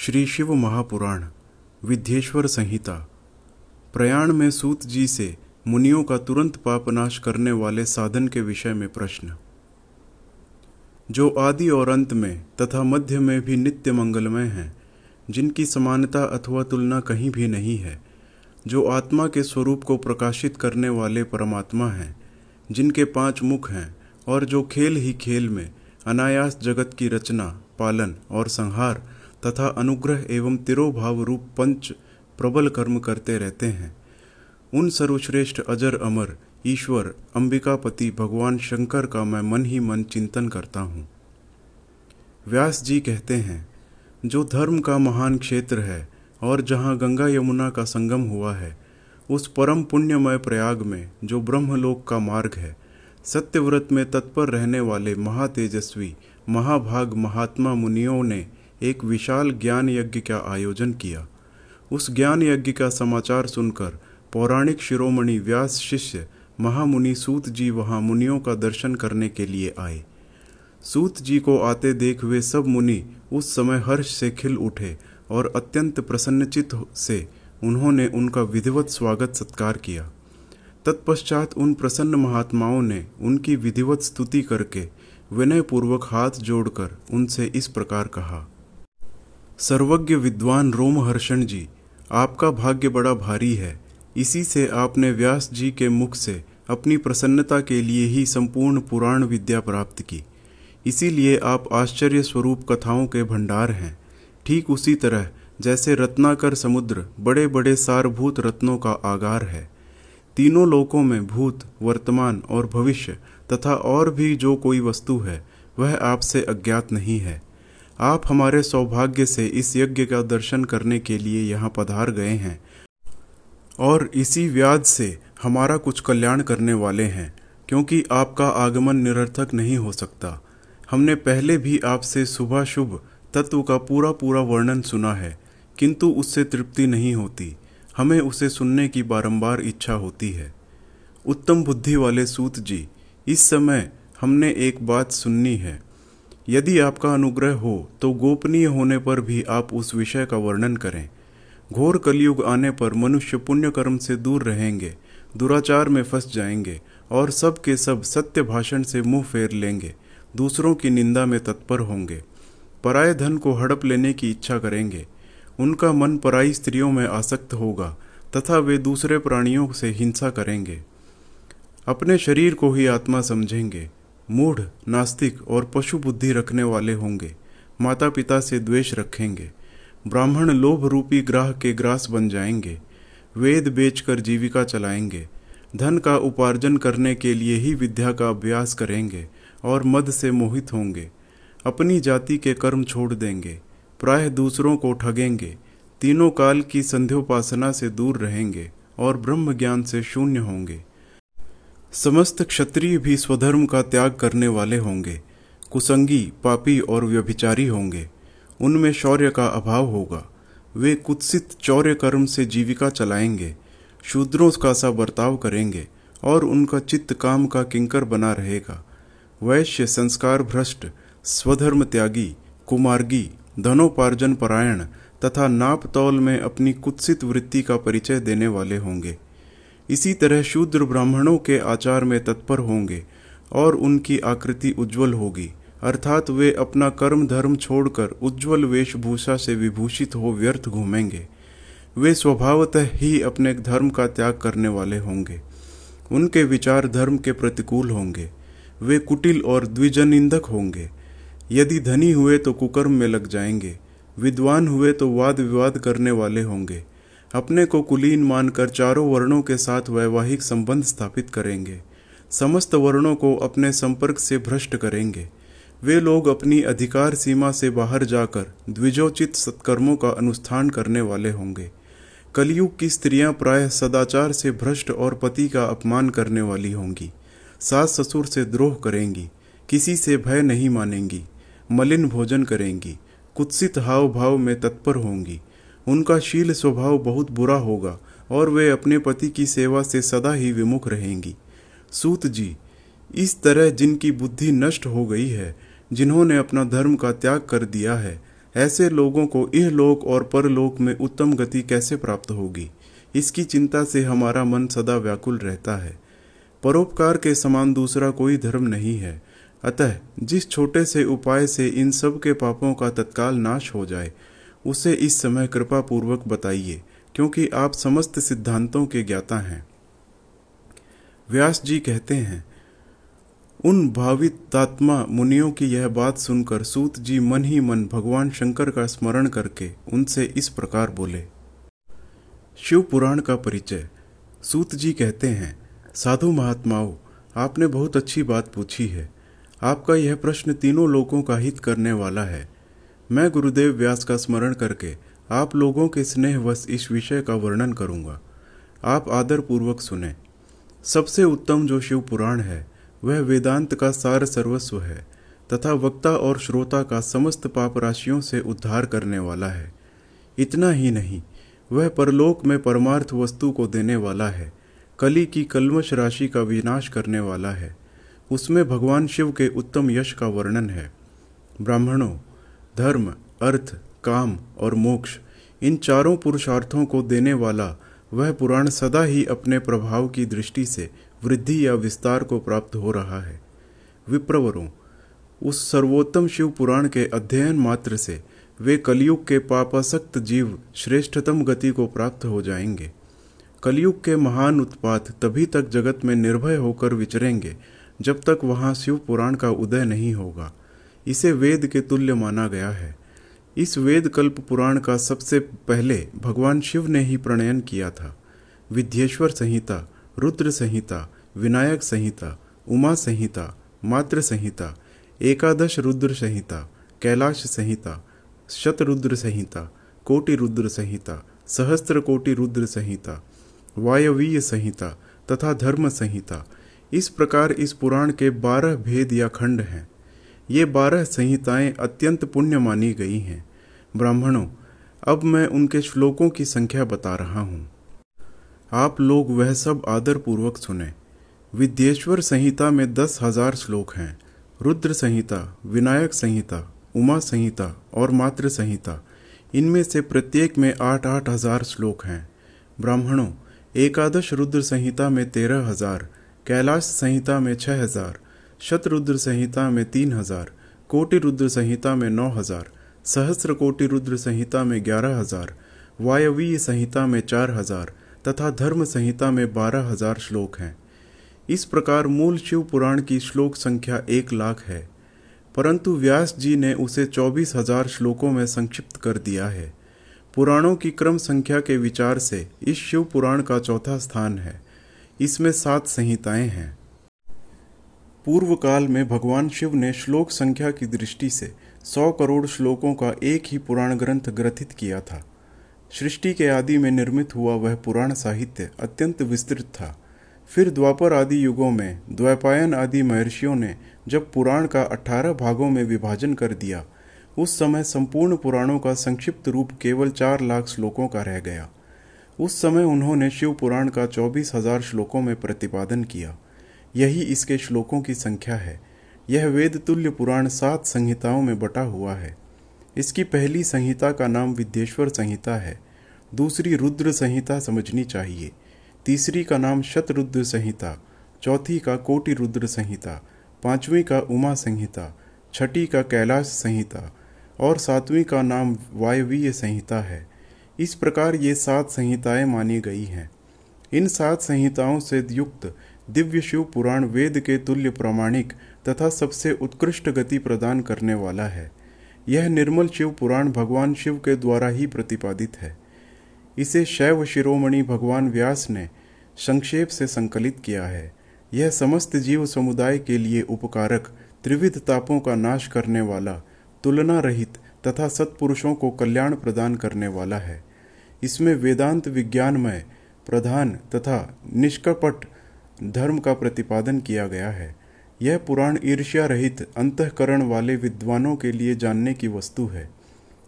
श्री शिव महापुराण विद्येश्वर संहिता। प्रयाण में सूत जी से मुनियों का तुरंत पापनाश करने वाले साधन के विषय में प्रश्न। जो आदि और अंत में तथा मध्य में भी नित्य मंगलमय हैं, जिनकी समानता अथवा तुलना कहीं भी नहीं है, जो आत्मा के स्वरूप को प्रकाशित करने वाले परमात्मा हैं, जिनके पाँच मुख हैं, और जो खेल ही खेल में अनायास जगत की रचना, पालन और संहार तथा अनुग्रह एवं तिरोभाव रूप पंच प्रबल कर्म करते रहते हैं। उन सर्वश्रेष्ठ अजर अमर, ईश्वर, अंबिकापति, भगवान शंकर का मैं मन ही मन चिंतन करता हूँ। व्यास जी कहते हैं, जो धर्म का महान क्षेत्र है और जहाँ गंगा यमुना का संगम हुआ है, उस परम पुण्यमय प्रयाग में जो ब्रह्मलोक का मार्ग है, सत्यव्रत में तत्पर रहने वाले महातेजस्वी, महाभाग महात्मा मुनियों ने एक विशाल ज्ञान यज्ञ का आयोजन किया। उस ज्ञान यज्ञ का समाचार सुनकर पौराणिक शिरोमणि व्यास शिष्य महामुनि सूत जी वहाँ मुनियों का दर्शन करने के लिए आए। सूत जी को आते देख वे सब मुनि उस समय हर्ष से खिल उठे और अत्यंत प्रसन्नचित से उन्होंने उनका विधिवत स्वागत सत्कार किया। तत्पश्चात उन प्रसन्न महात्माओं ने उनकी विधिवत स्तुति करके विनयपूर्वक हाथ जोड़कर उनसे इस प्रकार कहा सर्वज्ञ विद्वान रोमहर्षण जी, आपका भाग्य बड़ा भारी है। इसी से आपने व्यास जी के मुख से अपनी प्रसन्नता के लिए ही संपूर्ण पुराण विद्या प्राप्त की। इसीलिए आप आश्चर्य स्वरूप कथाओं के भंडार हैं। ठीक उसी तरह, जैसे रत्नाकर समुद्र बड़े बड़े सारभूत रत्नों का आगार है। तीनों लोकों में भूत, वर्तमान और भविष्य, तथा और भी जो कोई वस्तु है, वह आपसे अज्ञात नहीं है। आप हमारे सौभाग्य से इस यज्ञ का दर्शन करने के लिए यहाँ पधार गए हैं। और इसी व्याज से हमारा कुछ कल्याण करने वाले हैं, क्योंकि आपका आगमन निरर्थक नहीं हो सकता। हमने पहले भी आपसे सुबह शुभ तत्व का पूरा पूरा वर्णन सुना है, किंतु उससे तृप्ति नहीं होती। हमें उसे सुनने की बारंबार इच्छा होती है। उत्तम बुद्धि वाले सूत जी, इस समय हमने एक बात सुननी है। यदि आपका अनुग्रह हो तो गोपनीय होने पर भी आप उस विषय का वर्णन करें। घोर कलयुग आने पर मनुष्य पुण्य कर्म से दूर रहेंगे, दुराचार में फंस जाएँगे और सब के सब सत्य भाषण से मुँह फेर लेंगे, दूसरों की निंदा में तत्पर होंगे। पराय धन को हड़प लेने की इच्छा करेंगे। उनका मन पराई स्त्रियों में आसक्त होगा, तथा वे दूसरे प्राणियों से हिंसा करेंगे। अपने शरीर को ही आत्मा समझेंगे। मूढ़, नास्तिक और पशु बुद्धि रखने वाले होंगे। माता पिता से द्वेष रखेंगे। ब्राह्मण लोभ रूपी ग्राह के ग्रास बन जाएँगे। वेद बेचकर जीविका चलाएँगे। धन का उपार्जन करने के लिए ही विद्या का अभ्यास करेंगे और मद से मोहित होंगे। अपनी जाति के कर्म छोड़ देंगे। प्राय दूसरों को ठगेंगे। तीनों काल की संध्योपासना से दूर रहेंगे और ब्रह्म ज्ञान से शून्य होंगे। समस्त क्षत्रिय भी स्वधर्म का त्याग करने वाले होंगे, कुसंगी, पापी और व्यभिचारी होंगे। उनमें शौर्य का अभाव होगा। वे कुत्सित चौर्य कर्म से जीविका चलाएँगे, शूद्रों का सा बर्ताव करेंगे और उनका चित्त काम का किंकर बना रहेगा। वैश्य संस्कार भ्रष्ट, स्वधर्म त्यागी, कुमार्गी, धनोपार्जन परायण तथा नाप तौल में अपनी कुत्सित वृत्ति का परिचय देने वाले होंगे। इसी तरह शूद्र ब्राह्मणों के आचार में तत्पर होंगे और उनकी आकृति उज्जवल होगी। अर्थात वे अपना कर्म धर्म छोड़कर उज्जवल वेशभूषा से विभूषित हो व्यर्थ घूमेंगे। वे स्वभावतः ही अपने धर्म का त्याग करने वाले होंगे। उनके विचार धर्म के प्रतिकूल होंगे। वे कुटिल और द्विजनिंदक होंगे। यदि धनी हुए तो कुकर्म में लग जाएँगे। विद्वान हुए तो वाद विवाद करने वाले होंगे। अपने को कुलीन मानकर चारों वर्णों के साथ वैवाहिक संबंध स्थापित करेंगे। समस्त वर्णों को अपने संपर्क से भ्रष्ट करेंगे। वे लोग अपनी अधिकार सीमा से बाहर जाकर द्विजोचित सत्कर्मों का अनुष्ठान करने वाले होंगे। कलयुग की स्त्रियाँ प्राय सदाचार से भ्रष्ट और पति का अपमान करने वाली होंगी। सास ससुर से द्रोह करेंगी, किसी से भय नहीं मानेंगी, मलिन भोजन करेंगी, कुत्सित हाव भाव में तत्पर होंगी। उनका शील स्वभाव बहुत बुरा होगा, और वे अपने पति की सेवा से सदा ही विमुख रहेंगी। सूत जी, इस तरह जिनकी बुद्धि नष्ट हो गई है, जिन्होंने अपना धर्म का त्याग कर दिया है, ऐसे लोगों को यह लोक और परलोक में उत्तम गति कैसे प्राप्त होगी? इसकी चिंता से हमारा मन सदा व्याकुल रहता है। परोपकार के समान दूसरा कोई धर्म नहीं है। अतः जिस छोटे से उपाय से इन सब के पापों का तत्काल नाश हो जाए उसे इस समय कृपा पूर्वक बताइए, क्योंकि आप समस्त सिद्धांतों के ज्ञाता हैं। व्यास जी कहते हैं, उन भावितात्मा मुनियों की यह बात सुनकर सूत जी मन ही मन भगवान शंकर का स्मरण करके उनसे इस प्रकार बोले। शिव पुराण का परिचय। सूत जी कहते हैं, साधु महात्माओं, आपने बहुत अच्छी बात पूछी है। आपका यह प्रश्न तीनों लोगों का हित करने वाला है। मैं गुरुदेव व्यास का स्मरण करके आप लोगों के स्नेहवश इस विषय का वर्णन करूँगा। आप आदर पूर्वक सुने। सबसे उत्तम जो शिव पुराण है, वह वेदांत का सार सर्वस्व है, तथा वक्ता और श्रोता का समस्त पाप राशियों से उद्धार करने वाला है। इतना ही नहीं, वह परलोक में परमार्थ वस्तु को देने वाला है, कली की कलमश राशि का विनाश करने वाला है। उसमें भगवान शिव के उत्तम यश का वर्णन है। ब्राह्मणों धर्म, अर्थ, काम और मोक्ष, इन चारों पुरुषार्थों को देने वाला वह पुराण सदा ही अपने प्रभाव की दृष्टि से वृद्धि या विस्तार को प्राप्त हो रहा है। विप्रवरों, उस सर्वोत्तम शिव पुराण के अध्ययन मात्र से वे कलयुग के पापासक्त जीव श्रेष्ठतम गति को प्राप्त हो जाएँगे। कलयुग के महान उत्पात तभी तक जगत में निर्भय होकर विचरेंगे जब तक वहाँ शिव पुराण का उदय नहीं होगा। इसे वेद के तुल्य माना गया है। इस वेद कल्प पुराण का सबसे पहले भगवान शिव ने ही प्रणयन किया था। विद्येश्वर संहिता, रुद्र संहिता, विनायक संहिता, उमा संहिता मात्र संहिता, एकादश रुद्र संहिता, कैलाश संहिता, शतरुद्र संहिता, कोटि रुद्र संहिता सहस्त्र कोटि रुद्र संहिता, वायवीय संहिता तथा धर्म संहिता। इस प्रकार इस पुराण के बारह भेद या खंड हैं। ये बारह संहिताएँ अत्यंत पुण्य मानी गई हैं। ब्राह्मणों, अब मैं उनके श्लोकों की संख्या बता रहा हूँ। आप लोग वह सब आदर पूर्वक सुने। विद्येश्वर संहिता में दस हज़ार श्लोक हैं। रुद्र संहिता, विनायक संहिता, उमा संहिता और मात्र संहिता। इनमें से प्रत्येक में आठ आठ हज़ार श्लोक हैं। ब्राह्मणों, एकादश रुद्र संहिता में तेरह हज़ार, कैलाश संहिता में छह हज़ार शतरुद्र संहिता में तीन हज़ार कोटि रुद्र संहिता में नौ हज़ार सहस्त्र कोटि रुद्र संहिता में ग्यारह हज़ार वायवीय संहिता में चार हज़ार तथा धर्म संहिता में बारह हज़ार श्लोक हैं। इस प्रकार मूल शिव पुराण की श्लोक संख्या एक लाख है, परंतु व्यास जी ने उसे चौबीस हज़ार श्लोकों में संक्षिप्त कर दिया है। पुराणों की क्रम संख्या के विचार से इस शिव पुराण का चौथा स्थान है। इसमें सात संहिताएँ हैं। पूर्व काल में भगवान शिव ने श्लोक संख्या की दृष्टि से सौ करोड़ श्लोकों का एक ही पुराण ग्रंथ ग्रथित किया था। सृष्टि के आदि में निर्मित हुआ वह पुराण साहित्य अत्यंत विस्तृत था। फिर द्वापर आदि युगों में द्वैपायन आदि महर्षियों ने जब पुराण का अठारह भागों में विभाजन कर दिया, उस समय संपूर्ण पुराणों का संक्षिप्त रूप केवल चार लाख श्लोकों का रह गया। उस समय उन्होंने शिव पुराण का चौबीस हज़ार श्लोकों में प्रतिपादन किया। यही इसके श्लोकों की संख्या है। यह वेद तुल्य पुराण सात संहिताओं में बटा हुआ है। इसकी पहली संहिता का नाम विद्येश्वर संहिता है। दूसरी रुद्र संहिता समझनी चाहिए। तीसरी का नाम शतरुद्र संहिता। चौथी का कोटि रुद्र संहिता। पांचवी का उमा संहिता। छठी का कैलाश संहिता। और सातवीं का नाम वायवीय संहिता है। इस प्रकार ये सात संहिताएँ मानी गई हैं। इन सात संहिताओं से युक्त दिव्य शिव पुराण वेद के तुल्य प्रामाणिक तथा सबसे उत्कृष्ट गति प्रदान करने वाला है। यह निर्मल शिव पुराण भगवान शिव के द्वारा ही प्रतिपादित है। इसे शैव शिरोमणि भगवान व्यास ने संक्षेप से संकलित किया है। यह समस्त जीव समुदाय के लिए उपकारक, त्रिविध तापों का नाश करने वाला, तुलना रहित तथा सत्पुरुषों को कल्याण प्रदान करने वाला है। इसमें वेदांत विज्ञानमय, प्रधान तथा निष्कपट धर्म का प्रतिपादन किया गया है। यह पुराण ईर्ष्या रहित अंतकरण वाले विद्वानों के लिए जानने की वस्तु है।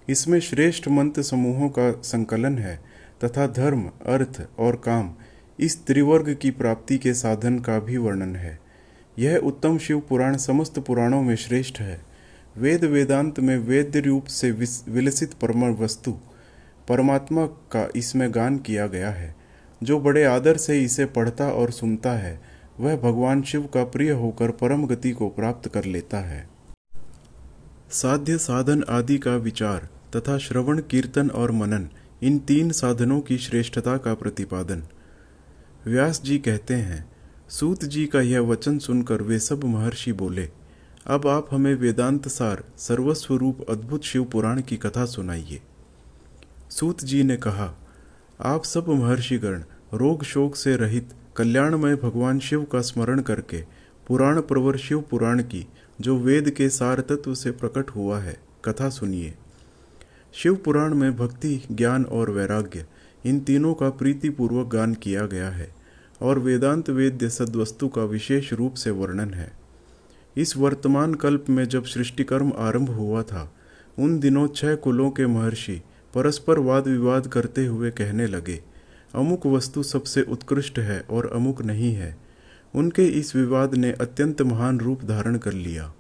इसमें श्रेष्ठ मंत्र समूहों का संकलन है तथा धर्म, अर्थ और काम इस त्रिवर्ग की प्राप्ति के साधन का भी वर्णन है। यह उत्तम शिव पुराण समस्त पुराणों में श्रेष्ठ है। वेद वेदांत में वेद रूप से विलसित परम वस्तु परमात्मा का इसमें गान किया गया है। जो बड़े आदर से इसे पढ़ता और सुनता है, वह भगवान शिव का प्रिय होकर परम गति को प्राप्त कर लेता है। साध्य साधन आदि का विचार तथा श्रवण कीर्तन और मनन, इन तीन साधनों की श्रेष्ठता का प्रतिपादन। व्यास जी कहते हैं, सूत जी का यह वचन सुनकर वे सब महर्षि बोले, अब आप हमें वेदांत सार, सर्वस्व रूप अद्भुत शिव पुराण की कथा सुनाइए। सूत जी ने कहा आप सब महर्षिगण, रोग शोक से रहित, कल्याणमय भगवान शिव का स्मरण करके, पुराण प्रवर शिव पुराण की, जो वेद के सार तत्व से प्रकट हुआ है, कथा सुनिए। शिव पुराण में भक्ति, ज्ञान और वैराग्य, इन तीनों का प्रीतिपूर्वक गान किया गया है, और वेदांत वेद्य सद्वस्तु का विशेष रूप से वर्णन है। इस वर्तमान कल्प में जब सृष्टिकर्म आरंभ हुआ था, उन दिनों छह कुलों के महर्षि परस्पर वाद विवाद करते हुए कहने लगे, अमुक वस्तु सबसे उत्कृष्ट है और अमुक नहीं है। उनके इस विवाद ने अत्यंत महान रूप धारण कर लिया।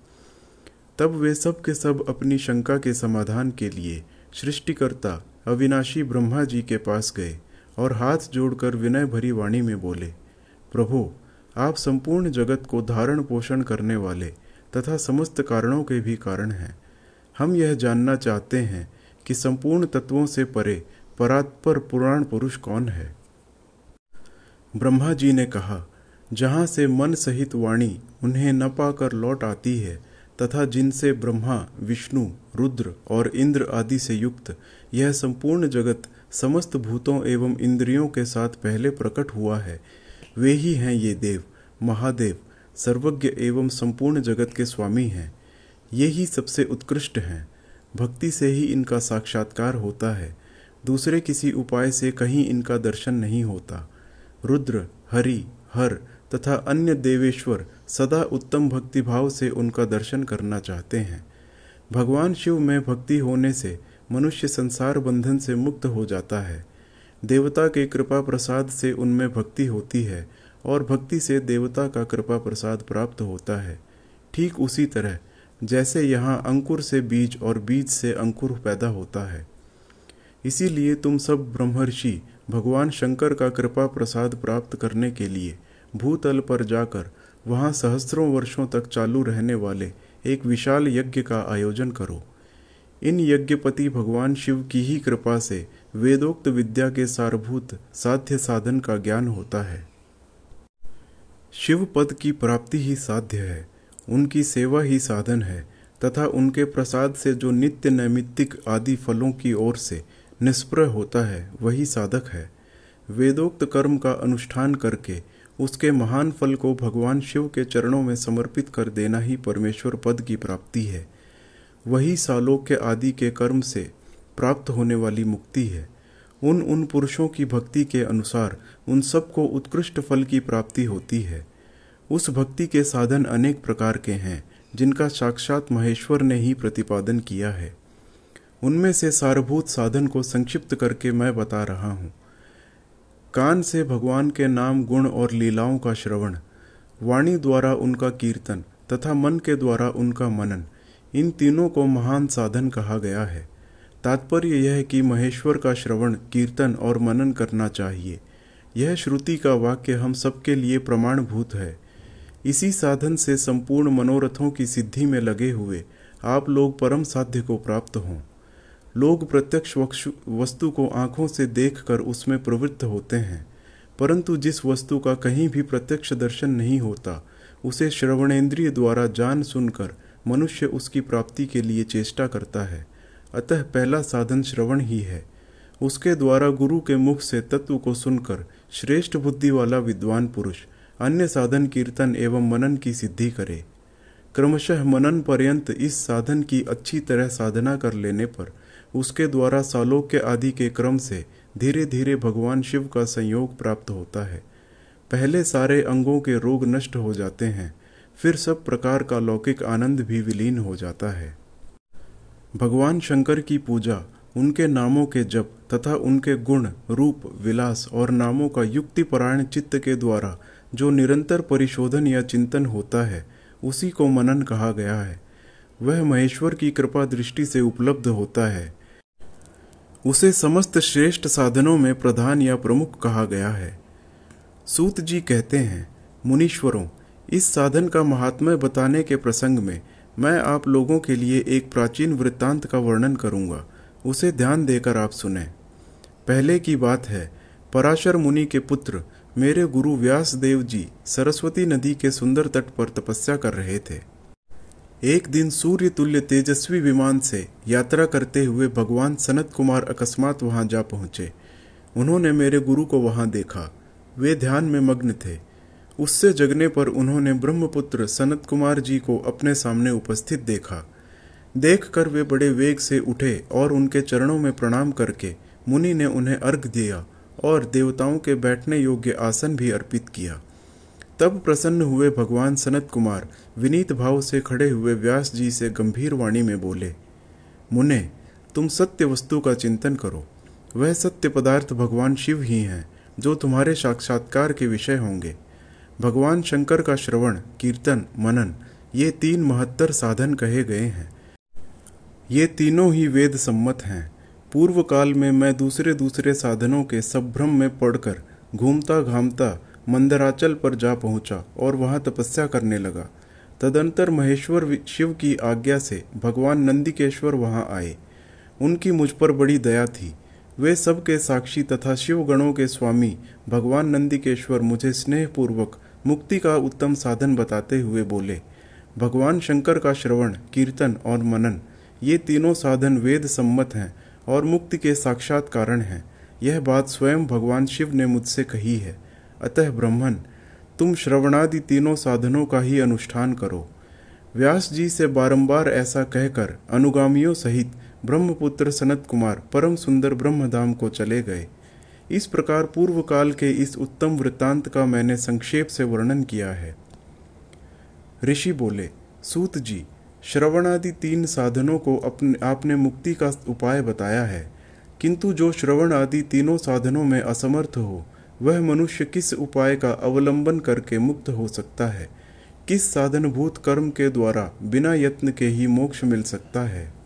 तब वे सब के सब अपनी शंका के समाधान के लिए सृष्टिकर्ता अविनाशी ब्रह्मा जी के पास गए और हाथ जोड़कर विनय भरी वाणी में बोले, प्रभु, आप संपूर्ण जगत को धारण पोषण करने वाले तथा समस्त कारणों के भी कारण हैं। हम यह जानना चाहते हैं कि संपूर्ण तत्वों से परे परात्पर पुराण पुरुष कौन है? ब्रह्मा जी ने कहा, जहाँ से मन सहित वाणी उन्हें न पाकर लौट आती है, तथा जिनसे ब्रह्मा, विष्णु, रुद्र और इंद्र आदि से युक्त यह संपूर्ण जगत समस्त भूतों एवं इंद्रियों के साथ पहले प्रकट हुआ है, वे ही हैं ये देव, महादेव, सर्वज्ञ एवं संपूर्ण जगत के स्वामी हैं। ये ही सबसे उत्कृष्ट हैं। भक्ति से ही इनका साक्षात्कार होता है। दूसरे किसी उपाय से कहीं इनका दर्शन नहीं होता। रुद्र, हरि, हर तथा अन्य देवेश्वर सदा उत्तम भक्ति भाव से उनका दर्शन करना चाहते हैं। भगवान शिव में भक्ति होने से मनुष्य संसार बंधन से मुक्त हो जाता है। देवता के कृपा प्रसाद से उनमें भक्ति होती है और भक्ति से देवता का कृपा प्रसाद प्राप्त होता है। ठीक उसी तरह जैसे यहाँ अंकुर से बीज और बीज से अंकुर पैदा होता है। इसीलिए तुम सब ब्रह्मर्षि, भगवान शंकर का कृपा प्रसाद प्राप्त करने के लिए भूतल पर जाकर वहाँ सहस्त्रों वर्षों तक चालू रहने वाले एक विशाल यज्ञ का आयोजन करो। इन यज्ञपति भगवान शिव की ही कृपा से वेदोक्त विद्या के सारभूत साध्य साधन का ज्ञान होता है। शिव पद की प्राप्ति ही साध्य है। उनकी सेवा ही साधन है, तथा उनके प्रसाद से जो नित्य नैमित्तिक आदि फलों की ओर से निष्प्रय होता है, वही साधक है। वेदोक्त कर्म का अनुष्ठान करके उसके महान फल को भगवान शिव के चरणों में समर्पित कर देना ही परमेश्वर पद की प्राप्ति है। वही सालोक्य आदि के कर्म से प्राप्त होने वाली मुक्ति है। उन उन पुरुषों की भक्ति के अनुसार उन सबको उत्कृष्ट फल की प्राप्ति होती है। उस भक्ति के साधन अनेक प्रकार के हैं, जिनका साक्षात महेश्वर ने ही प्रतिपादन किया है। उनमें से सारभूत साधन को संक्षिप्त करके मैं बता रहा हूँ। कान से भगवान के नाम, गुण और लीलाओं का श्रवण, वाणी द्वारा उनका कीर्तन तथा मन के द्वारा उनका मनन, इन तीनों को महान साधन कहा गया है। तात्पर्य यह है कि महेश्वर का श्रवण, कीर्तन और मनन करना चाहिए। यह श्रुति का वाक्य हम सबके लिए प्रमाणभूत है। इसी साधन से संपूर्ण मनोरथों की सिद्धि में लगे हुए आप लोग परम साध्य को प्राप्त हों। लोग प्रत्यक्ष वस्तु को आँखों से देखकर उसमें प्रवृत्त होते हैं, परंतु जिस वस्तु का कहीं भी प्रत्यक्ष दर्शन नहीं होता, उसे श्रवणेन्द्रिय द्वारा जान सुनकर मनुष्य उसकी प्राप्ति के लिए चेष्टा करता है। अतः पहला साधन श्रवण ही है। उसके द्वारा गुरु के मुख से तत्व को सुनकर श्रेष्ठ बुद्धि वाला विद्वान पुरुष अन्य साधन कीर्तन एवं मनन की सिद्धि करे। क्रमशः मनन पर्यंत इस साधन की अच्छी तरह साधना कर लेने पर उसके द्वारा सालोक्य आदि के क्रम से धीरे धीरे भगवान शिव का संयोग प्राप्त होता है। पहले सारे अंगों के रोग नष्ट हो जाते हैं, फिर सब प्रकार का लौकिक आनंद भी विलीन हो जाता है। भगवान शंकर की पूजा, उनके नामों के जप तथा उनके गुण, रूप, विलास और नामों का युक्तिपरायण चित्त के द्वारा जो निरंतर परिशोधन या चिंतन होता है, उसी को मनन कहा गया है। वह महेश्वर की कृपा दृष्टि से उपलब्ध होता है। उसे समस्त श्रेष्ठ साधनों में प्रधान या प्रमुख कहा गया है। सूत जी कहते हैं, मुनीश्वरों, इस साधन का महात्म्य बताने के प्रसंग में मैं आप लोगों के लिए एक प्राचीन वृत्तांत का वर्णन करूँगा। उसे ध्यान देकर आप सुने। पहले की बात है, पराशर मुनि के पुत्र मेरे गुरु व्यास देव जी सरस्वती नदी के सुंदर तट पर तपस्या कर रहे थे। एक दिन सूर्य तुल्य तेजस्वी विमान से यात्रा करते हुए भगवान सनत कुमार अकस्मात वहाँ जा पहुँचे। उन्होंने मेरे गुरु को वहाँ देखा। वे ध्यान में मग्न थे। उससे जगने पर उन्होंने ब्रह्मपुत्र सनत कुमार जी को अपने सामने उपस्थित देखा। देखकर वे बड़े वेग से उठे और उनके चरणों में प्रणाम करके मुनि ने उन्हें अर्घ दिया। और देवताओं के बैठने योग्य आसन भी अर्पित किया। तब प्रसन्न हुए भगवान सनत कुमार विनीत भाव से खड़े हुए व्यास जी से गंभीर वाणी में बोले, मुने, तुम सत्य वस्तु का चिंतन करो। वह सत्य पदार्थ भगवान शिव ही हैं, जो तुम्हारे साक्षात्कार के विषय होंगे। भगवान शंकर का श्रवण, कीर्तन, मनन, ये तीन महत्तर साधन कहे गए हैं। ये तीनों ही वेद सम्मत हैं। पूर्व काल में मैं दूसरे दूसरे साधनों के संभ्रम में पड़कर घूमता घामता मंदराचल पर जा पहुँचा और वहाँ तपस्या करने लगा। तदंतर महेश्वर शिव की आज्ञा से भगवान नंदिकेश्वर वहाँ आए। उनकी मुझ पर बड़ी दया थी। वे सबके साक्षी तथा शिव गणों के स्वामी भगवान नंदिकेश्वर मुझे स्नेहपूर्वक मुक्ति का उत्तम साधन बताते हुए बोले, भगवान शंकर का श्रवण, कीर्तन और मनन, ये तीनों साधन वेद सम्मत हैं। और मुक्ति के साक्षात कारण हैं। यह बात स्वयं भगवान शिव ने मुझसे कही है। अतः ब्रह्मन तुम श्रवणादि तीनों साधनों का ही अनुष्ठान करो। व्यास जी से बारंबार ऐसा कहकर अनुगामियों सहित ब्रह्मपुत्र सनत कुमार परम सुंदर ब्रह्मधाम को चले गए। इस प्रकार पूर्व काल के इस उत्तम वृत्तांत का मैंने संक्षेप से वर्णन किया है। ऋषि बोले, सूत जी श्रवणादि तीन साधनों को अपने आपने मुक्ति का उपाय बताया है। किंतु जो श्रवण आदि तीनों साधनों में असमर्थ हो, वह मनुष्य किस उपाय का अवलंबन करके मुक्त हो सकता है? किस साधनभूत कर्म के द्वारा बिना यत्न के ही मोक्ष मिल सकता है?